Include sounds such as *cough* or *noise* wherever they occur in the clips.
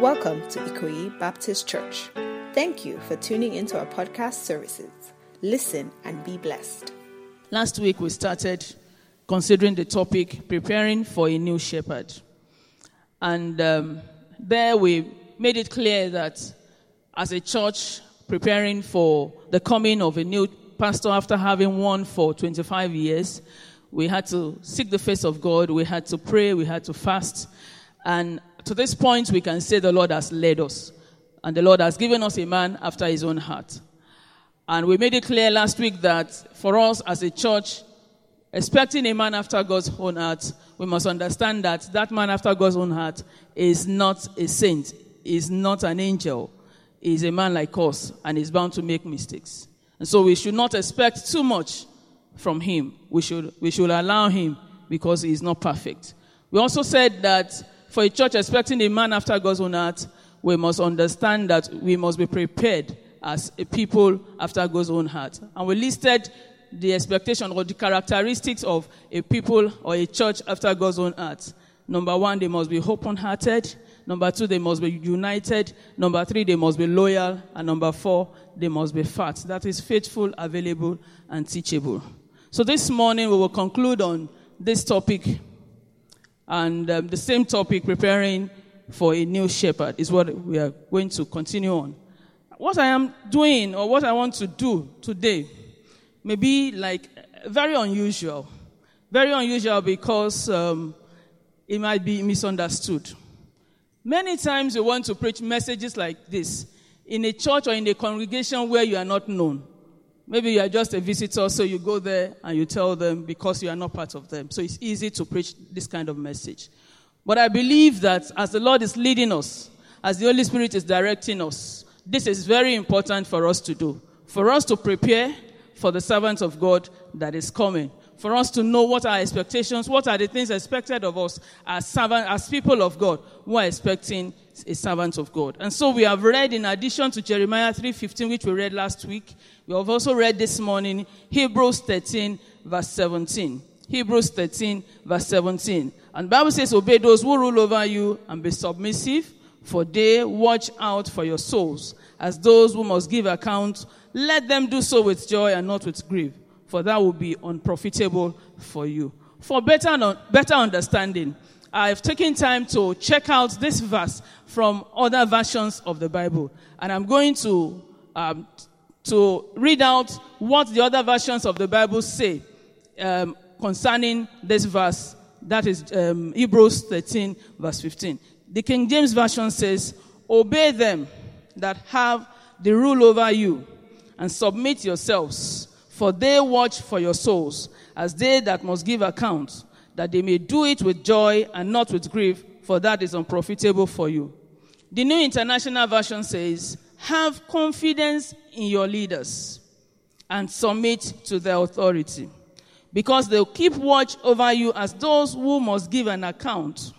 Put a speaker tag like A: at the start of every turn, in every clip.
A: Welcome to Ikoyi Baptist Church. Thank you for tuning into our podcast services. Listen and be blessed.
B: Last week we started considering the topic preparing for a new shepherd. And um, there we made it clear that as a church preparing for the coming of a new pastor after having one for 25 years, we had to seek the face of God, we had to pray, we had to fast. And to this point, we can say the Lord has led us. And the Lord has given us a man after his own heart. And we made it clear last week that for us as a church, expecting a man after God's own heart, we must understand that that man after God's own heart is not a saint, is not an angel, is a man like us, and is bound to make mistakes. And so we should not expect too much from him. We should, we should allow him because he is not perfect. We also said that for a church expecting a man after God's own heart, we must understand that we must be prepared as a people after God's own heart. And we listed the expectation or the characteristics of a people or a church after God's own heart. Number one, they must be open-hearted. Number two, they must be united. Number three, they must be loyal. And number four, they must be fat. That is faithful, available, and teachable. So this morning we will conclude on this topic and um, the same topic, preparing for a new shepherd, is what we are going to continue on. What I am doing or what I want to do today may be like very unusual. Very unusual because um, it might be misunderstood. Many times we want to preach messages like this in a church or in a congregation where you are not known. Maybe you are just a visitor, so you go there and you tell them because you are not part of them. So it's easy to preach this kind of message. But I believe that as the Lord is leading us, as the Holy Spirit is directing us, this is very important for us to do. For us to prepare for the servant of God that is coming. For us to know what our expectations, what are the things expected of us as servant, as people of God who are expecting a servant of God. And so we have read in addition to Jeremiah 3:15 which we read last week, we have also read this morning Hebrews 13 verse 17. Hebrews 13 verse 17. And Bible says obey those who rule over you and be submissive for they watch out for your souls as those who must give account. Let them do so with joy and not with grief, for that will be unprofitable for you. For better, better understanding, I've taken time to check out this verse from other versions of the Bible. And I'm going to, um, to read out what the other versions of the Bible say um, concerning this verse. That is um, Hebrews 13, verse 15. The King James Version says, Obey them that have the rule over you, and submit yourselves, for they watch for your souls, as they that must give account that they may do it with joy and not with grief, for that is unprofitable for you. The New International Version says, Have confidence in your leaders and submit to their authority, because they'll keep watch over you as those who must give an account.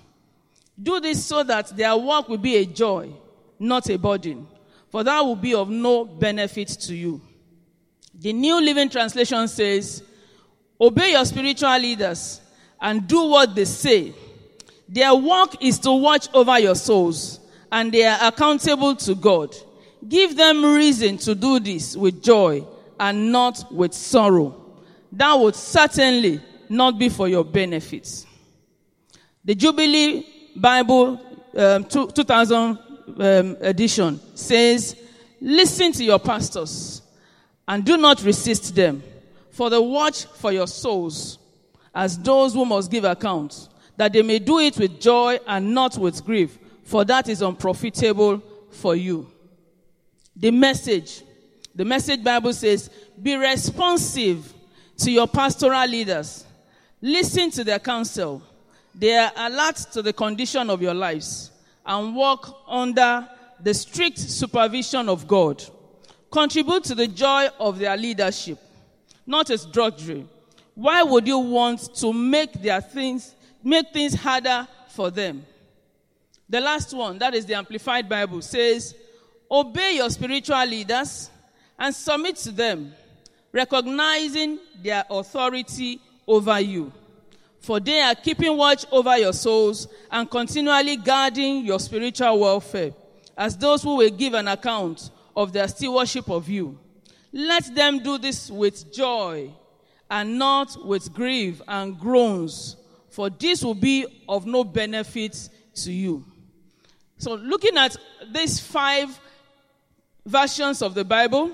B: Do this so that their work will be a joy, not a burden, for that will be of no benefit to you. The New Living Translation says, Obey your spiritual leaders and do what they say. Their work is to watch over your souls and they are accountable to God. Give them reason to do this with joy and not with sorrow. That would certainly not be for your benefits. The Jubilee Bible um, 2000 um, edition says, Listen to your pastors and do not resist them, for they watch for your souls as those who must give account, that they may do it with joy and not with grief, for that is unprofitable for you. The message, the message Bible says, be responsive to your pastoral leaders. Listen to their counsel. They are alert to the condition of your lives and walk under the strict supervision of God. Contribute to the joy of their leadership, not its drudgery why would you want to make their things, make things harder for them? The last one, that is the Amplified Bible, says, Obey your spiritual leaders and submit to them, recognizing their authority over you. for they are keeping watch over your souls and continually guarding your spiritual welfare, as those who will give an account of their stewardship of you. Let them do this with joy and not with grief and groans, for this will be of no benefit to you. So, looking at these five versions of the Bible,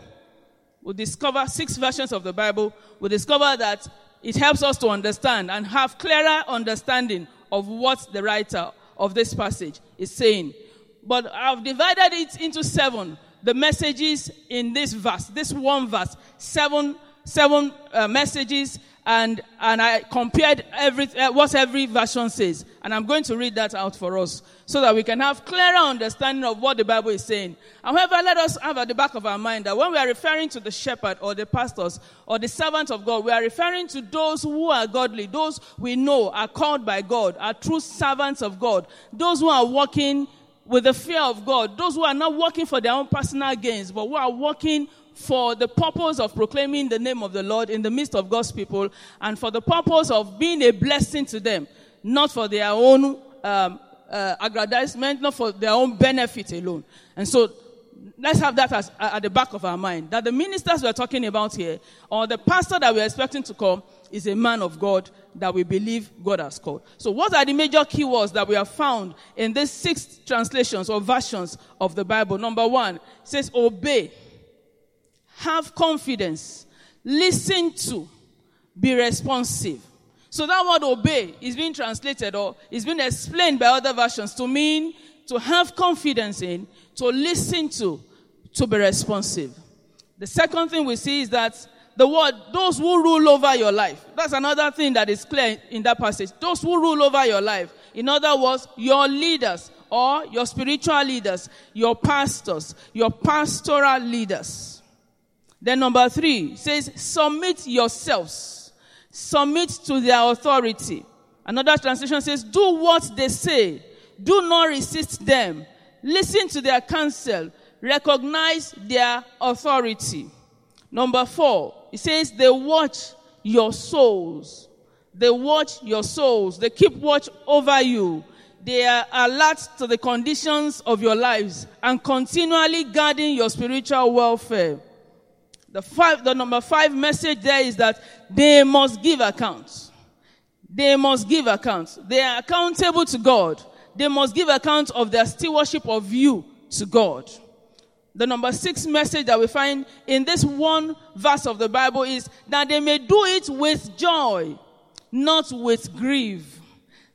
B: we discover six versions of the Bible, we discover that it helps us to understand and have clearer understanding of what the writer of this passage is saying. But I've divided it into seven. The messages in this verse, this one verse, seven, seven uh, messages and, and I compared every, uh, what every version says. And I'm going to read that out for us so that we can have clearer understanding of what the Bible is saying. However, let us have at the back of our mind that when we are referring to the shepherd or the pastors or the servants of God, we are referring to those who are godly, those we know are called by God, are true servants of God, those who are walking with the fear of God, those who are not working for their own personal gains, but who are working for the purpose of proclaiming the name of the Lord in the midst of God's people and for the purpose of being a blessing to them, not for their own um, uh, aggrandizement, not for their own benefit alone. And so let's have that as, at the back of our mind that the ministers we're talking about here or the pastor that we're expecting to come is a man of God that we believe God has called. So, what are the major keywords that we have found in these six translations or versions of the Bible? Number one says obey have confidence, listen to, be responsive. So that word obey is being translated or is being explained by other versions to mean to have confidence in, to listen to, to be responsive. The second thing we see is that the word, those who rule over your life. That's another thing that is clear in that passage. Those who rule over your life. In other words, your leaders or your spiritual leaders, your pastors, your pastoral leaders. Then number three says, submit yourselves. Submit to their authority. Another translation says, do what they say. Do not resist them. Listen to their counsel. Recognize their authority. Number four, it says they watch your souls. They watch your souls. They keep watch over you. They are alert to the conditions of your lives and continually guarding your spiritual welfare. The five, the number five message there is that they must give accounts. They must give accounts. They are accountable to God. They must give account of their stewardship of you to God. The number six message that we find in this one verse of the Bible is that they may do it with joy, not with grief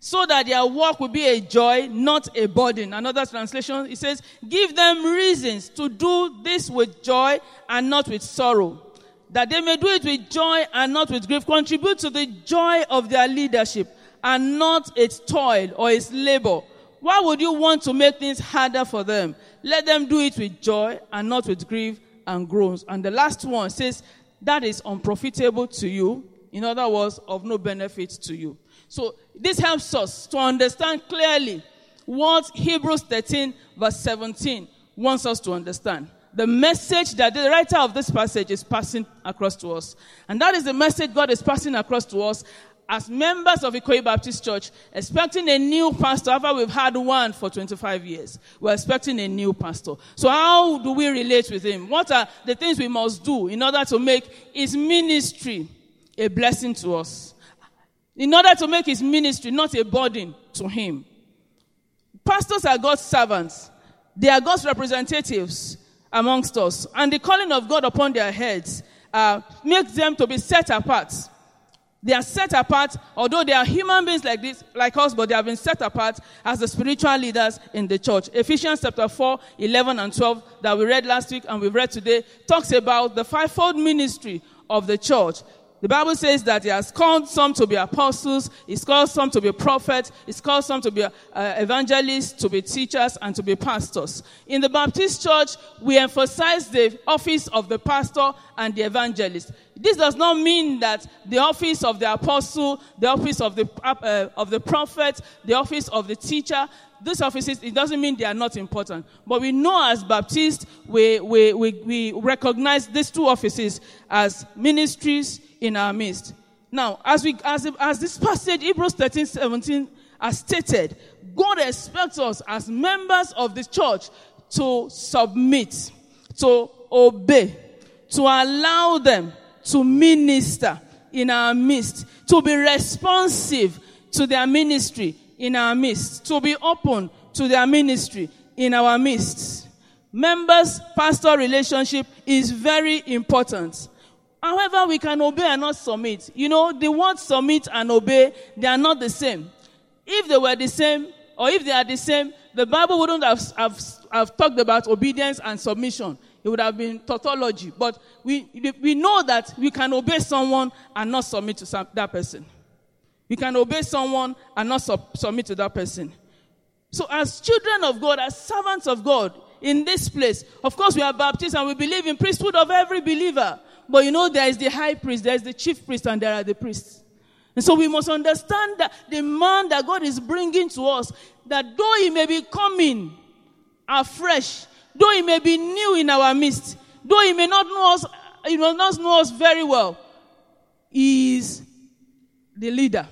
B: so that their work will be a joy, not a burden. Another translation, it says, give them reasons to do this with joy and not with sorrow. That they may do it with joy and not with grief. Contribute to the joy of their leadership and not its toil or its labor. Why would you want to make things harder for them? Let them do it with joy and not with grief and groans. And the last one says, that is unprofitable to you. In other words, of no benefit to you. So this helps us to understand clearly what Hebrews 13 verse 17 wants us to understand. The message that the writer of this passage is passing across to us. And that is the message God is passing across to us as members of Ikoyi Baptist Church, expecting a new pastor after we've had one for 25 years. We're expecting a new pastor. So how do we relate with him? What are the things we must do in order to make his ministry a blessing to us? in order to make his ministry not a burden to him. Pastors are God's servants. They are God's representatives amongst us. And the calling of God upon their heads uh, makes them to be set apart. They are set apart, although they are human beings like this, like us, but they have been set apart as the spiritual leaders in the church. Ephesians chapter 4, 11 and 12 that we read last week and we've read today talks about the fivefold ministry of the church. The Bible says that He has called some to be apostles, He's called some to be prophets, He's called some to be uh, evangelists, to be teachers, and to be pastors. In the Baptist church, we emphasize the office of the pastor and the evangelist. This does not mean that the office of the apostle, the office of the, uh, of the prophet, the office of the teacher, these offices, it doesn't mean they are not important. But we know as Baptists, we, we, we, we recognize these two offices as ministries in our midst. Now, as we as, as this passage, Hebrews 13, 17, has stated, God expects us as members of the church to submit, to obey, to allow them to minister in our midst, to be responsive to their ministry in our midst, to be open to their ministry in our midst. Members pastor relationship is very important. However, we can obey and not submit. You know, the words submit and obey, they are not the same. If they were the same, or if they are the same, the Bible wouldn't have, have, have talked about obedience and submission. It would have been tautology. But we, we know that we can obey someone and not submit to some, that person. We can obey someone and not sub, submit to that person. So, as children of God, as servants of God in this place, of course, we are Baptists and we believe in priesthood of every believer. But you know, there is the high priest, there is the chief priest, and there are the priests. And so we must understand that the man that God is bringing to us, that though he may be coming afresh, though he may be new in our midst, though he may not know us, he may not know us very well, he is the leader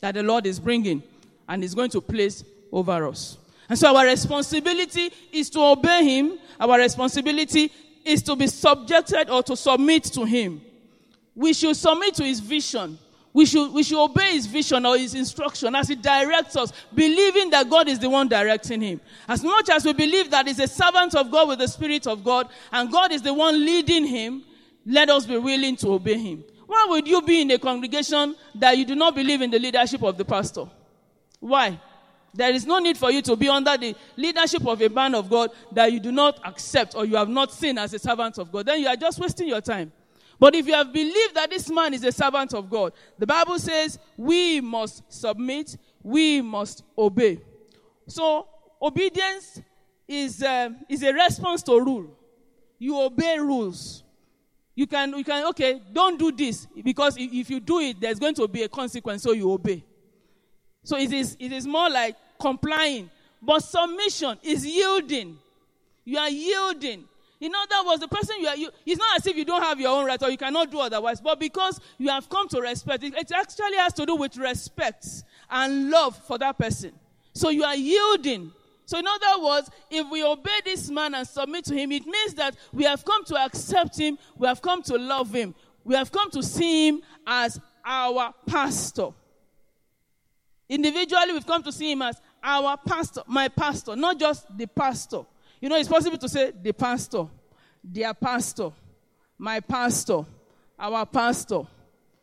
B: that the Lord is bringing and is going to place over us. And so our responsibility is to obey him. Our responsibility is to be subjected or to submit to him. We should submit to his vision. We should, we should obey his vision or his instruction as he directs us, believing that God is the one directing him. As much as we believe that he's a servant of God with the Spirit of God and God is the one leading him, let us be willing to obey him. Why would you be in a congregation that you do not believe in the leadership of the pastor? Why? There is no need for you to be under the leadership of a man of God that you do not accept or you have not seen as a servant of God. Then you are just wasting your time. But if you have believed that this man is a servant of God, the Bible says we must submit, we must obey. So, obedience is, uh, is a response to rule. You obey rules. You can, you can, okay, don't do this because if, if you do it, there's going to be a consequence, so you obey. So it is, it is more like complying. But submission is yielding. You are yielding. In other words, the person you are, you, it's not as if you don't have your own right or you cannot do otherwise, but because you have come to respect, it, it actually has to do with respect and love for that person. So you are yielding. So, in other words, if we obey this man and submit to him, it means that we have come to accept him, we have come to love him, we have come to see him as our pastor. Individually, we've come to see him as our pastor, my pastor, not just the pastor. You know, it's possible to say the pastor, their pastor, my pastor, our pastor.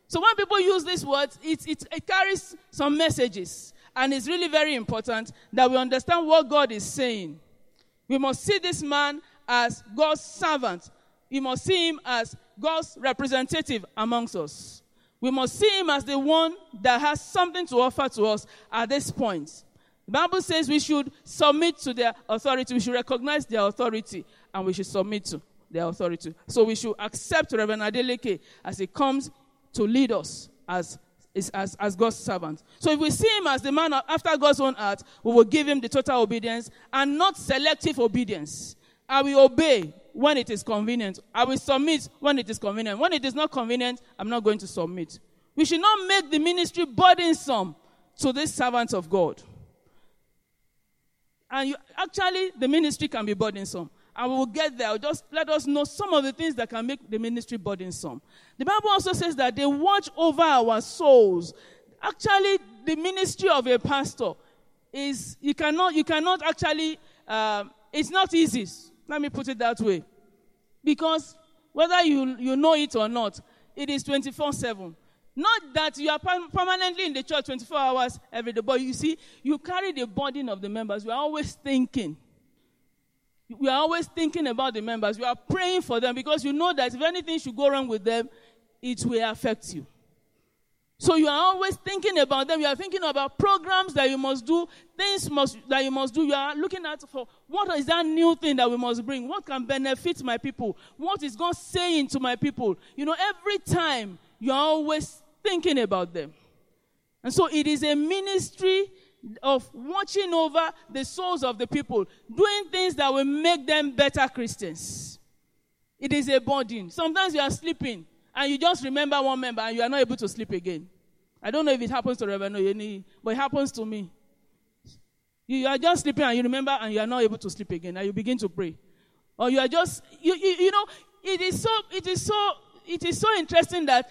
B: So when people use these words, it, it, it carries some messages. And it's really very important that we understand what God is saying. We must see this man as God's servant. We must see him as God's representative amongst us. We must see him as the one that has something to offer to us at this point. Bible says we should submit to their authority. We should recognize their authority and we should submit to their authority. So we should accept Reverend Adeleke as he comes to lead us as, as, as God's servant. So if we see him as the man after God's own heart, we will give him the total obedience and not selective obedience. I will obey when it is convenient. I will submit when it is convenient. When it is not convenient, I'm not going to submit. We should not make the ministry burdensome to this servant of God. And you, actually, the ministry can be burdensome. And we will get there. Just let us know some of the things that can make the ministry burdensome. The Bible also says that they watch over our souls. Actually, the ministry of a pastor is, you cannot, you cannot actually, um, it's not easy. Let me put it that way. Because whether you, you know it or not, it is 24 7. Not that you are permanently in the church 24 hours every day, but you see, you carry the burden of the members. We are always thinking. We are always thinking about the members. We are praying for them because you know that if anything should go wrong with them, it will affect you. So you are always thinking about them. You are thinking about programs that you must do, things must, that you must do. You are looking at for what is that new thing that we must bring? What can benefit my people? What is God saying to my people? You know, every time you're always thinking about them. And so it is a ministry of watching over the souls of the people, doing things that will make them better Christians. It is a burden. Sometimes you are sleeping and you just remember one member and you are not able to sleep again. I don't know if it happens to Reverend Oyeni, but it happens to me. You are just sleeping and you remember and you are not able to sleep again and you begin to pray. Or you are just, you, you, you know, it is so, it is so, it is so interesting that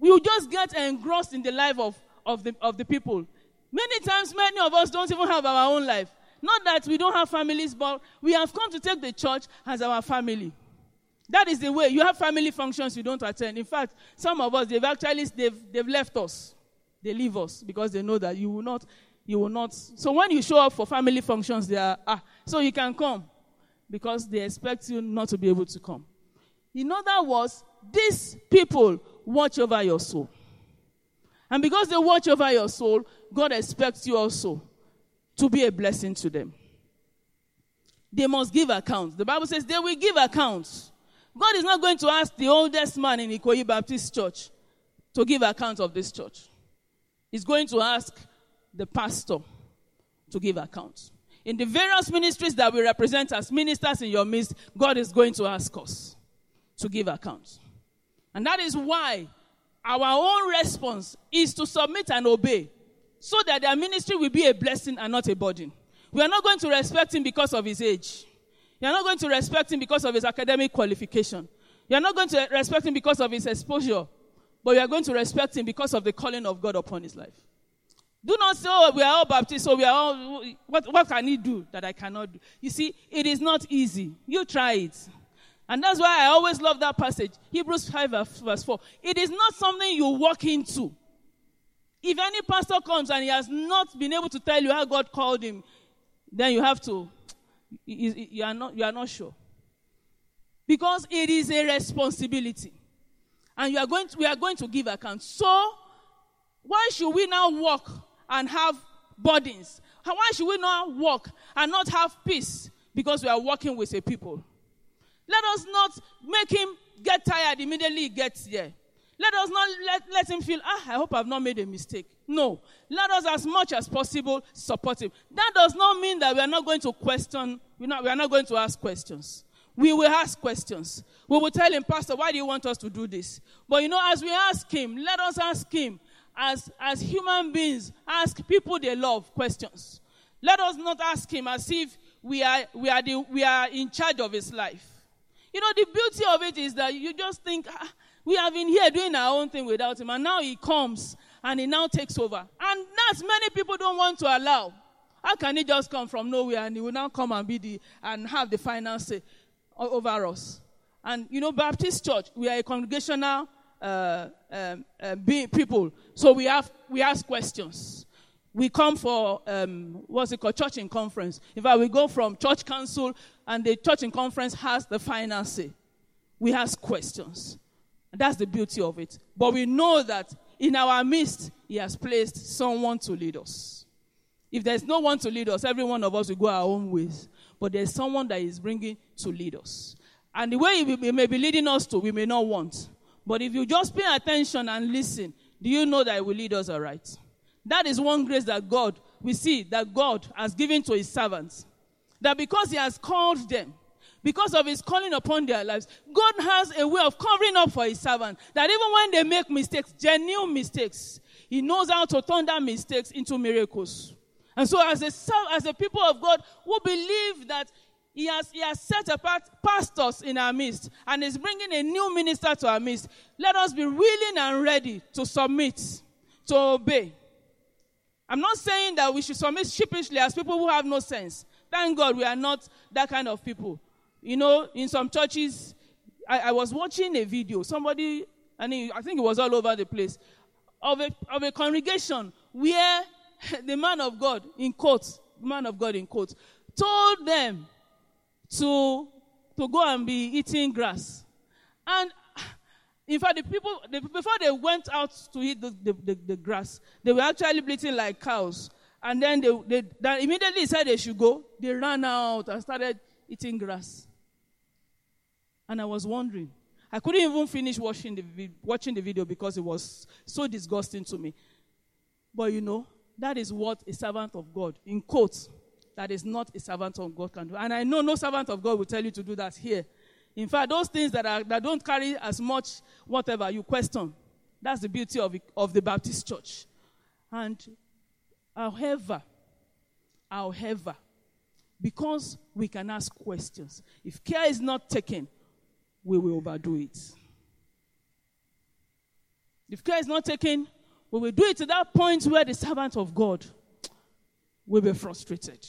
B: you just get engrossed in the life of, of, the, of the people. Many times, many of us don't even have our own life. Not that we don't have families, but we have come to take the church as our family. That is the way. You have family functions you don't attend. In fact, some of us, they've actually, they've, they've left us. They leave us because they know that you will not, you will not. So when you show up for family functions, they are, ah, so you can come because they expect you not to be able to come. In other words, these people watch over your soul. And because they watch over your soul, God expects you also to be a blessing to them. They must give accounts. The Bible says they will give accounts. God is not going to ask the oldest man in Ikoyi Baptist Church to give account of this church. He's going to ask the pastor to give accounts. In the various ministries that we represent as ministers in your midst, God is going to ask us to give accounts. And that is why our own response is to submit and obey so that their ministry will be a blessing and not a burden. We are not going to respect him because of his age. You are not going to respect him because of his academic qualification. You are not going to respect him because of his exposure. But you are going to respect him because of the calling of God upon his life. Do not say, oh, we are all Baptists, so we are all, what, what can he do that I cannot do? You see, it is not easy. You try it. And that's why I always love that passage, Hebrews 5, uh, verse 4. It is not something you walk into. If any pastor comes and he has not been able to tell you how God called him, then you have to you are not, you are not sure. Because it is a responsibility. And you are going to, we are going to give account. So, why should we now walk and have burdens? Why should we not walk and not have peace? Because we are walking with a people. Let us not make him get tired immediately he gets there. Let us not let, let him feel, ah, I hope I've not made a mistake. No. Let us, as much as possible, support him. That does not mean that we are not going to question, we're not, we are not going to ask questions. We will ask questions. We will tell him, Pastor, why do you want us to do this? But you know, as we ask him, let us ask him as, as human beings, ask people they love questions. Let us not ask him as if we are, we are, the, we are in charge of his life. You know, the beauty of it is that you just think, ah, we have been here doing our own thing without him, and now he comes and he now takes over. And that's many people don't want to allow. How can he just come from nowhere and he will now come and be the and have the final say over us? And you know, Baptist Church, we are a congregational uh, um, uh, people, so we have we ask questions. We come for um, what's it called, church in conference. In fact, we go from church council, and the church in conference has the final. We ask questions. That's the beauty of it. But we know that in our midst, He has placed someone to lead us. If there's no one to lead us, every one of us will go our own ways. But there's someone that is bringing to lead us. And the way He may be leading us to, we may not want. But if you just pay attention and listen, do you know that He will lead us all right? That is one grace that God, we see that God has given to His servants. That because He has called them, because of his calling upon their lives, God has a way of covering up for his servant. That even when they make mistakes, genuine mistakes, he knows how to turn that mistakes into miracles. And so, as a, as a people of God who believe that he has, he has set apart pastors in our midst and is bringing a new minister to our midst, let us be willing and ready to submit, to obey. I'm not saying that we should submit sheepishly as people who have no sense. Thank God we are not that kind of people. You know, in some churches, I, I was watching a video. Somebody, he, I think it was all over the place, of a, of a congregation where *laughs* the man of God, in quotes, man of God in quotes, told them to, to go and be eating grass. And in fact, the people, the, before they went out to eat the, the, the, grass, they were actually bleating like cows. And then they, they, they immediately said they should go. They ran out and started eating grass. And I was wondering. I couldn't even finish watching the, watching the video because it was so disgusting to me. But you know, that is what a servant of God, in quotes, that is not a servant of God can do. And I know no servant of God will tell you to do that here. In fact, those things that, are, that don't carry as much whatever you question. That's the beauty of, of the Baptist church. And however, however, because we can ask questions, if care is not taken, we will overdo it. If care is not taken, we will do it to that point where the servant of God will be frustrated.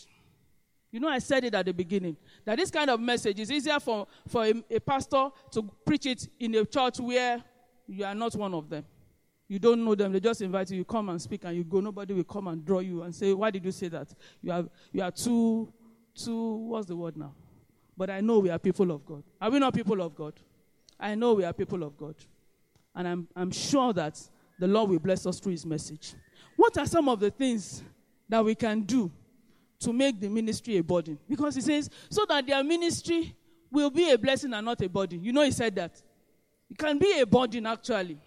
B: You know, I said it at the beginning that this kind of message is easier for, for a, a, pastor to preach it in a church where you are not one of them. You don't know them, they just invite you, you come and speak, and you go. Nobody will come and draw you and say, Why did you say that? You are, you are too, too, what's the word now? But I know we are people of God. Are we not people of God? I know we are people of God. And I'm, I'm sure that the Lord will bless us through his message. What are some of the things that we can do to make the ministry a burden. Because he says, so that their ministry will be a blessing and not a burden. You know, he said that. It can be a burden, actually.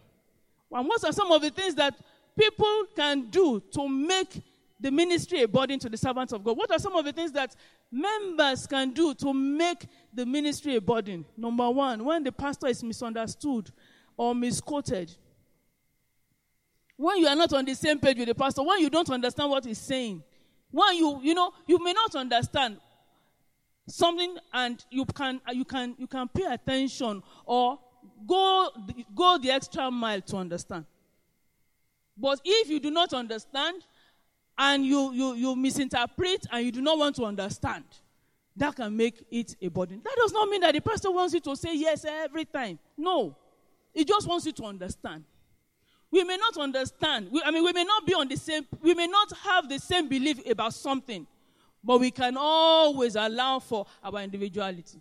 B: And what are some of the things that people can do to make the ministry a burden to the servants of God? What are some of the things that members can do to make the ministry a burden? Number one, when the pastor is misunderstood or misquoted, when you are not on the same page with the pastor, when you don't understand what he's saying, when you, you know, you may not understand something and you can, you can, you can pay attention or go, go the extra mile to understand. But if you do not understand and you, you, you misinterpret and you do not want to understand, that can make it a burden. That does not mean that the pastor wants you to say yes every time. No. He just wants you to understand. We may not understand. We, I mean, we may not be on the same, we may not have the same belief about something, but we can always allow for our individuality.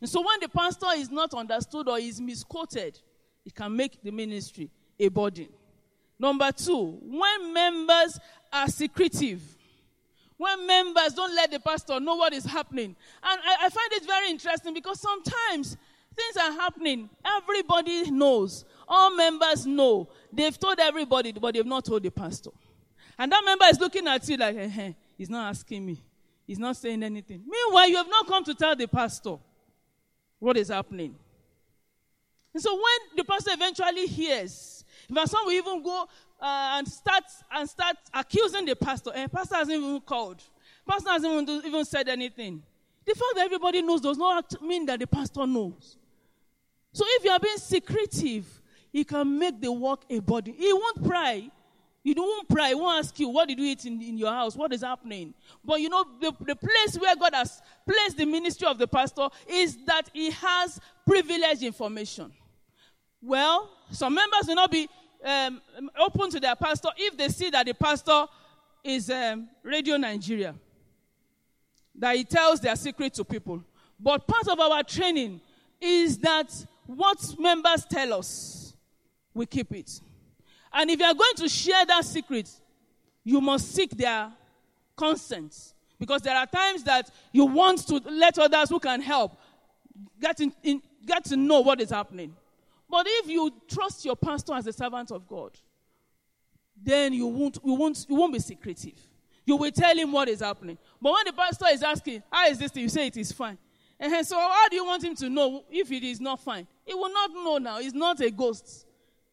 B: And so when the pastor is not understood or is misquoted, it can make the ministry a burden. Number two, when members are secretive, when members don't let the pastor know what is happening. And I, I find it very interesting because sometimes things are happening, everybody knows. All members know. They've told everybody, but they've not told the pastor. And that member is looking at you like, hey, he's not asking me. He's not saying anything. Meanwhile, you have not come to tell the pastor what is happening. And so when the pastor eventually hears, if some will even go uh, and start and start accusing the pastor, and eh, pastor hasn't even called, The pastor hasn't even, even said anything. The fact that everybody knows does not mean that the pastor knows. So if you are being secretive, he can make the work a body. He won't pray. He don't pray. He won't ask you, what did you eat in, in your house? What is happening? But you know, the, the place where God has placed the ministry of the pastor is that he has privileged information. Well, some members will not be um, open to their pastor if they see that the pastor is um, Radio Nigeria, that he tells their secret to people. But part of our training is that what members tell us we keep it. And if you are going to share that secret, you must seek their consent. Because there are times that you want to let others who can help get, in, in, get to know what is happening. But if you trust your pastor as a servant of God, then you won't, you won't, you won't be secretive. You will tell him what is happening. But when the pastor is asking, How is this thing? You say it is fine. And so, how do you want him to know if it is not fine? He will not know now. He's not a ghost.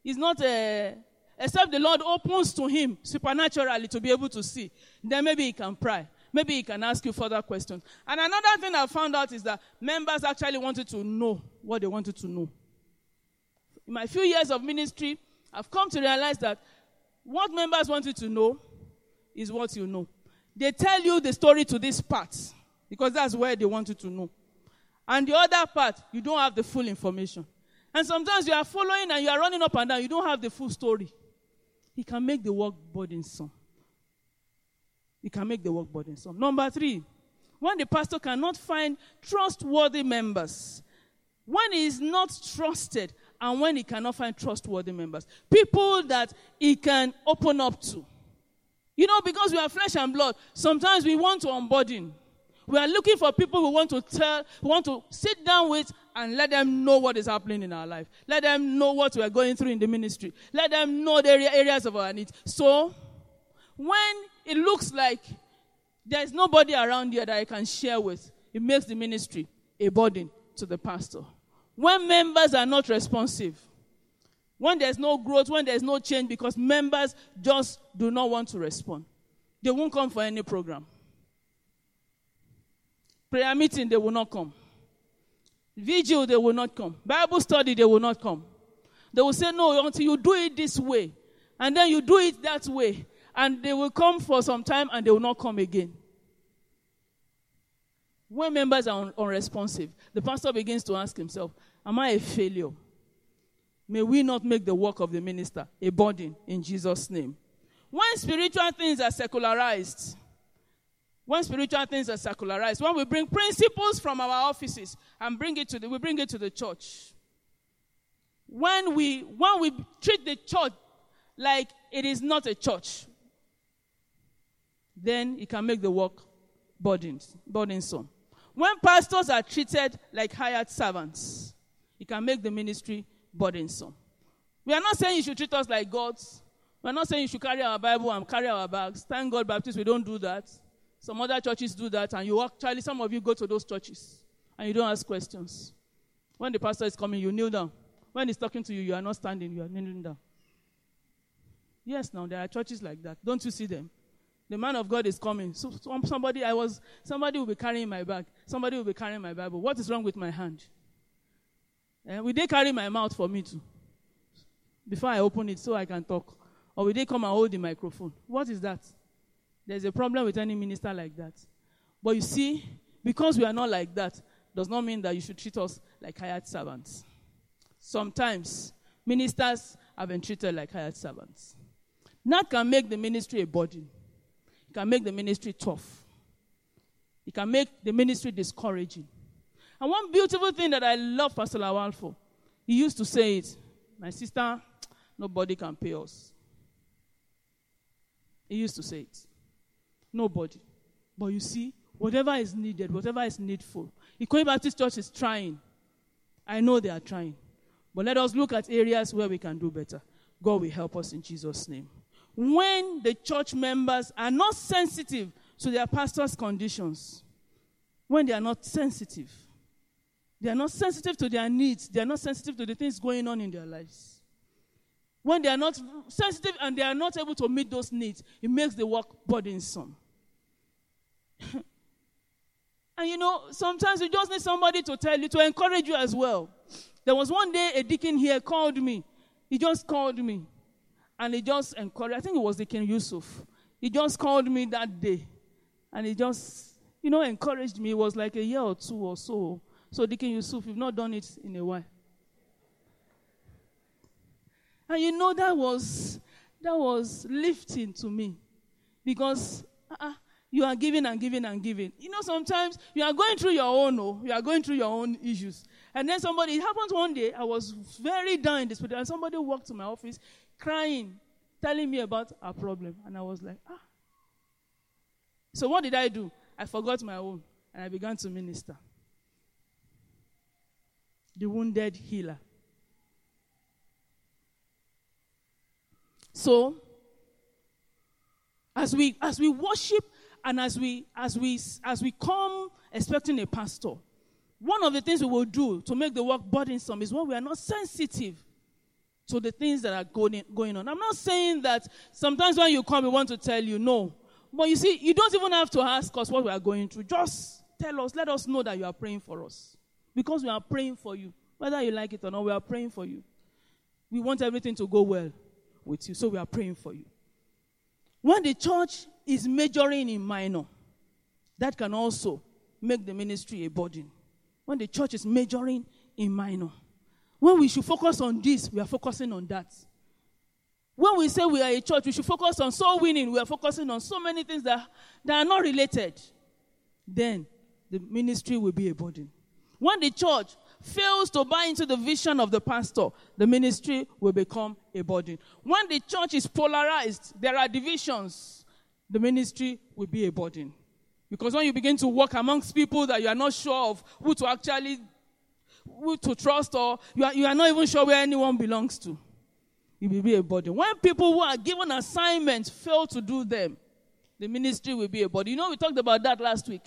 B: He's not a, except the Lord opens to him supernaturally to be able to see. Then maybe he can pray. Maybe he can ask you further questions. And another thing I found out is that members actually wanted to know what they wanted to know. In my few years of ministry, I've come to realize that what members wanted to know is what you know. They tell you the story to this part because that's where they wanted to know. And the other part, you don't have the full information. And sometimes you are following and you are running up and down. You don't have the full story. He can make the work burdensome. He can make the work burdensome. Number three, when the pastor cannot find trustworthy members, when he is not trusted, and when he cannot find trustworthy members, people that he can open up to. You know, because we are flesh and blood, sometimes we want to unburden. We are looking for people who want to tell, who want to sit down with and let them know what is happening in our life. Let them know what we are going through in the ministry. Let them know the areas of our needs. So, when it looks like there's nobody around here that I can share with, it makes the ministry a burden to the pastor. When members are not responsive, when there's no growth, when there's no change, because members just do not want to respond, they won't come for any program. Prayer meeting, they will not come. Vigil, they will not come. Bible study, they will not come. They will say, No, until you do it this way. And then you do it that way. And they will come for some time and they will not come again. When members are un- unresponsive, the pastor begins to ask himself, Am I a failure? May we not make the work of the minister a burden in Jesus' name. When spiritual things are secularized, when spiritual things are secularized, when we bring principles from our offices and bring it to the, we bring it to the church. When we when we treat the church like it is not a church, then it can make the work burdens, burdensome. When pastors are treated like hired servants, it can make the ministry burdensome. We are not saying you should treat us like gods. We're not saying you should carry our Bible and carry our bags. Thank God, Baptists, we don't do that. Some other churches do that, and you actually, some of you go to those churches and you don't ask questions. When the pastor is coming, you kneel down. When he's talking to you, you are not standing, you are kneeling down. Yes, now there are churches like that. Don't you see them? The man of God is coming. So somebody, I was, somebody will be carrying my bag. Somebody will be carrying my Bible. What is wrong with my hand? And eh, will they carry my mouth for me too? Before I open it so I can talk. Or will they come and hold the microphone? What is that? There's a problem with any minister like that. But you see, because we are not like that, does not mean that you should treat us like hired servants. Sometimes ministers have been treated like hired servants. That can make the ministry a burden. It can make the ministry tough. It can make the ministry discouraging. And one beautiful thing that I love Pastor Lawal for, he used to say it, my sister, nobody can pay us. He used to say it. Nobody. But you see, whatever is needed, whatever is needful, Ikoyi Baptist Church is trying. I know they are trying. But let us look at areas where we can do better. God will help us in Jesus' name. When the church members are not sensitive to their pastor's conditions, when they are not sensitive, they are not sensitive to their needs, they are not sensitive to the things going on in their lives. When they are not sensitive and they are not able to meet those needs, it makes the work burdensome. And you know, sometimes you just need somebody to tell you, to encourage you as well. There was one day a deacon here called me. He just called me. And he just encouraged, I think it was Deacon Yusuf. He just called me that day. And he just, you know, encouraged me. It was like a year or two or so. So, Deacon Yusuf, you've not done it in a while. And you know that was that was lifting to me because uh, you are giving and giving and giving. You know, sometimes you are going through your own, oh, you are going through your own issues. And then somebody, it happened one day, I was very down in this, and somebody walked to my office crying, telling me about a problem. And I was like, ah. So what did I do? I forgot my own, and I began to minister. The wounded healer. So, as we as we worship and as we as we as we come expecting a pastor, one of the things we will do to make the work burdensome is when we are not sensitive to the things that are going, going on. I'm not saying that sometimes when you come, we want to tell you no. But you see, you don't even have to ask us what we are going through. Just tell us, let us know that you are praying for us. Because we are praying for you. Whether you like it or not, we are praying for you. We want everything to go well with you. So we are praying for you. When the church is majoring in minor, that can also make the ministry a burden. When the church is majoring in minor, when we should focus on this, we are focusing on that. When we say we are a church, we should focus on soul winning. We are focusing on so many things that, that are not related. Then the ministry will be a burden. When the church fails to buy into the vision of the pastor, the ministry will become a burden. When the church is polarized, there are divisions, the ministry will be a burden. Because when you begin to work amongst people that you are not sure of who to actually who to trust or you are, you are not even sure where anyone belongs to, it will be a burden. When people who are given assignments fail to do them, the ministry will be a burden. You know, we talked about that last week.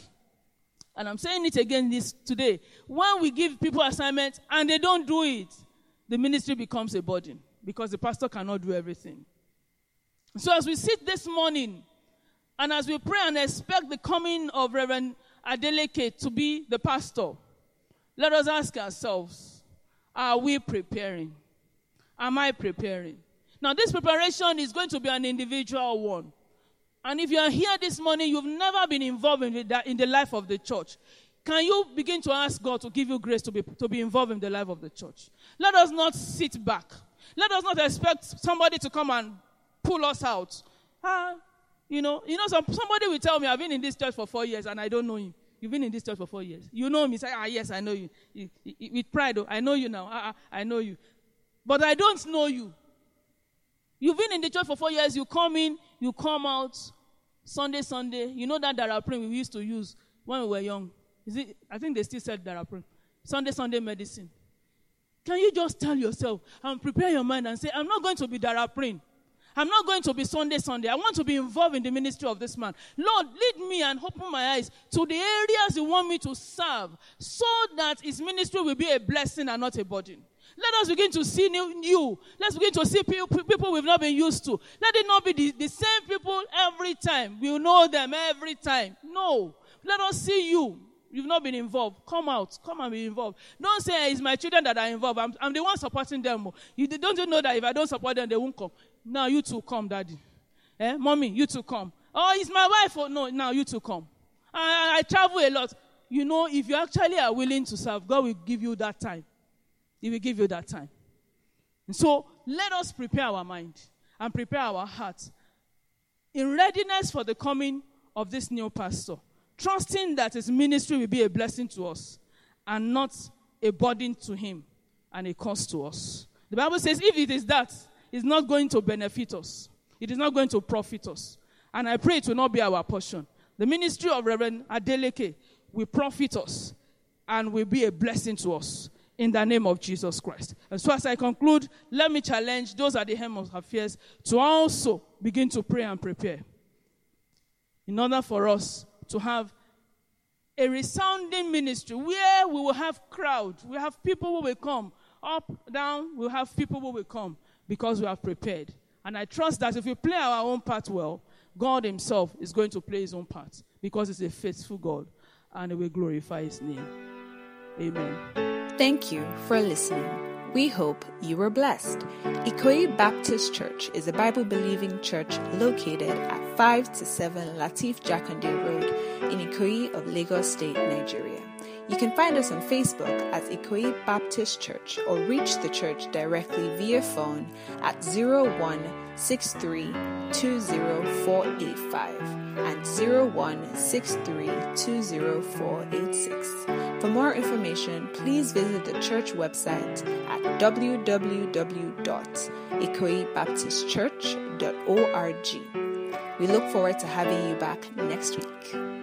B: and I'm saying it again this today, when we give people assignments and they don't do it, the ministry becomes a burden because the pastor cannot do everything. So as we sit this morning and as we pray and expect the coming of Reverend Adeleke to be the pastor, let us ask ourselves, are we preparing? Am I preparing? Now, this preparation is going to be an individual one. And if you are here this morning, you've never been involved in the, in the life of the church. Can you begin to ask God to give you grace to be, to be involved in the life of the church? Let us not sit back. Let us not expect somebody to come and pull us out. Ah, you know, you know, some, somebody will tell me, I've been in this church for four years and I don't know him. You've been in this church for four years. You know me. Say, ah, yes, I know you. With pride, oh, I know you now. Ah, ah, I know you. But I don't know you. You've been in the church for four years. You come in, you come out. Sunday, Sunday. You know that daraprim we used to use when we were young. Is it? I think they still said daraprim. Sunday, Sunday medicine. Can you just tell yourself and prepare your mind and say, I'm not going to be daraprim. I'm not going to be Sunday, Sunday. I want to be involved in the ministry of this man. Lord, lead me and open my eyes to the areas you want me to serve so that his ministry will be a blessing and not a burden. Let us begin to see new, new. Let's begin to see people, people we've not been used to. Let it not be the, the same people every time. We'll know them every time. No. Let us see you. You've not been involved. Come out. Come and be involved. Don't say it's my children that are involved. I'm, I'm the one supporting them. You don't you know that if I don't support them, they won't come. Now you too come, daddy. Eh? Mommy, you too come. Oh, it's my wife. Oh, no, now you too come. I, I travel a lot. You know, if you actually are willing to serve, God will give you that time. He will give you that time. And so let us prepare our mind and prepare our hearts in readiness for the coming of this new pastor, trusting that his ministry will be a blessing to us and not a burden to him and a cost to us. The Bible says, if it is that, it's not going to benefit us, it is not going to profit us. And I pray it will not be our portion. The ministry of Reverend Adeleke will profit us and will be a blessing to us in the name of Jesus Christ. And so, as I conclude, let me challenge those at the helm of affairs to also begin to pray and prepare in order for us to have a resounding ministry where we will have crowd, we have people who will come up, down, we'll have people who will come because we have prepared. And I trust that if we play our own part well, God Himself is going to play His own part because He's a faithful God and He will glorify His name. Amen.
A: Thank you for listening. We hope you were blessed. Ikoyi Baptist Church is a Bible believing church located at 5 to 7 Lateef Jakande Road in Ikoyi of Lagos State, Nigeria. You can find us on Facebook as Ikoyi Baptist Church or reach the church directly via phone at 0163204485 and 0163204486. For more information, please visit the church website at www.ikoyibaptistchurch.org. We look forward to having you back next week.